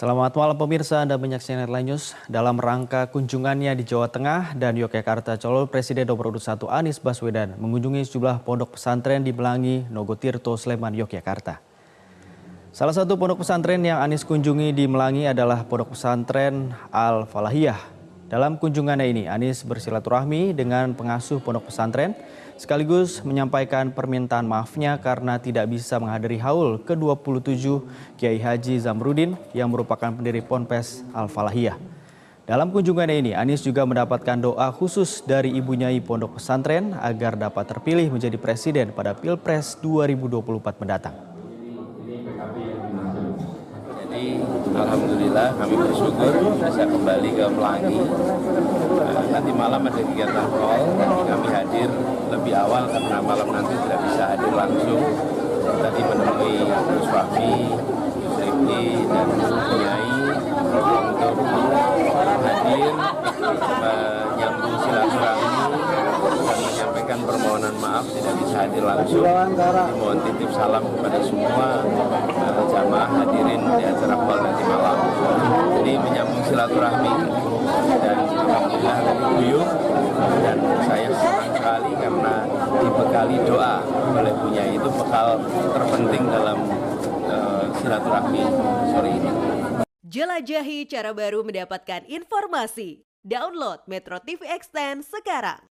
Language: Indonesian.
Selamat malam pemirsa Anda menyaksikan Headline News. Dalam rangka kunjungannya di Jawa Tengah dan Yogyakarta, calon Presiden nomor urut 1 Anies Baswedan mengunjungi sejumlah pondok pesantren di Belangi, Nogotirto, Sleman, Yogyakarta. Salah satu pondok pesantren yang Anies kunjungi di Melangi adalah Pondok Pesantren Al Falahiyah. Dalam kunjungannya ini, Anies bersilaturahmi dengan pengasuh pondok pesantren sekaligus menyampaikan permintaan maafnya karena tidak bisa menghadiri haul ke-27 Kiai Haji Zamrudin yang merupakan pendiri Ponpes Al-Falahiyah. Dalam kunjungannya ini, Anies juga mendapatkan doa khusus dari ibu nyai pondok pesantren agar dapat terpilih menjadi presiden pada Pilpres 2024 mendatang. Alhamdulillah kami bersyukur bisa kembali ke Pelangi. Nah, nanti malam ada kegiatan call, kami hadir lebih awal karena malam nanti tidak bisa hadir langsung. Tadi menemui Gus Fahmi, Rifki, dan Kiai untuk hadir menyambung silaturahmi dan menyampaikan permohonan maaf tidak bisa hadir langsung. Mohon titip salam kepada semua uh, jamaah hadirin di acara call nanti malam. Jadi menyambung silaturahmi dan alhamdulillah tadi guyup dan saya senang sekali karena dibekali doa oleh punya itu bekal terpenting dalam uh, silaturahmi sore ini. Jelajahi cara baru mendapatkan informasi. Download Metro TV Extend sekarang.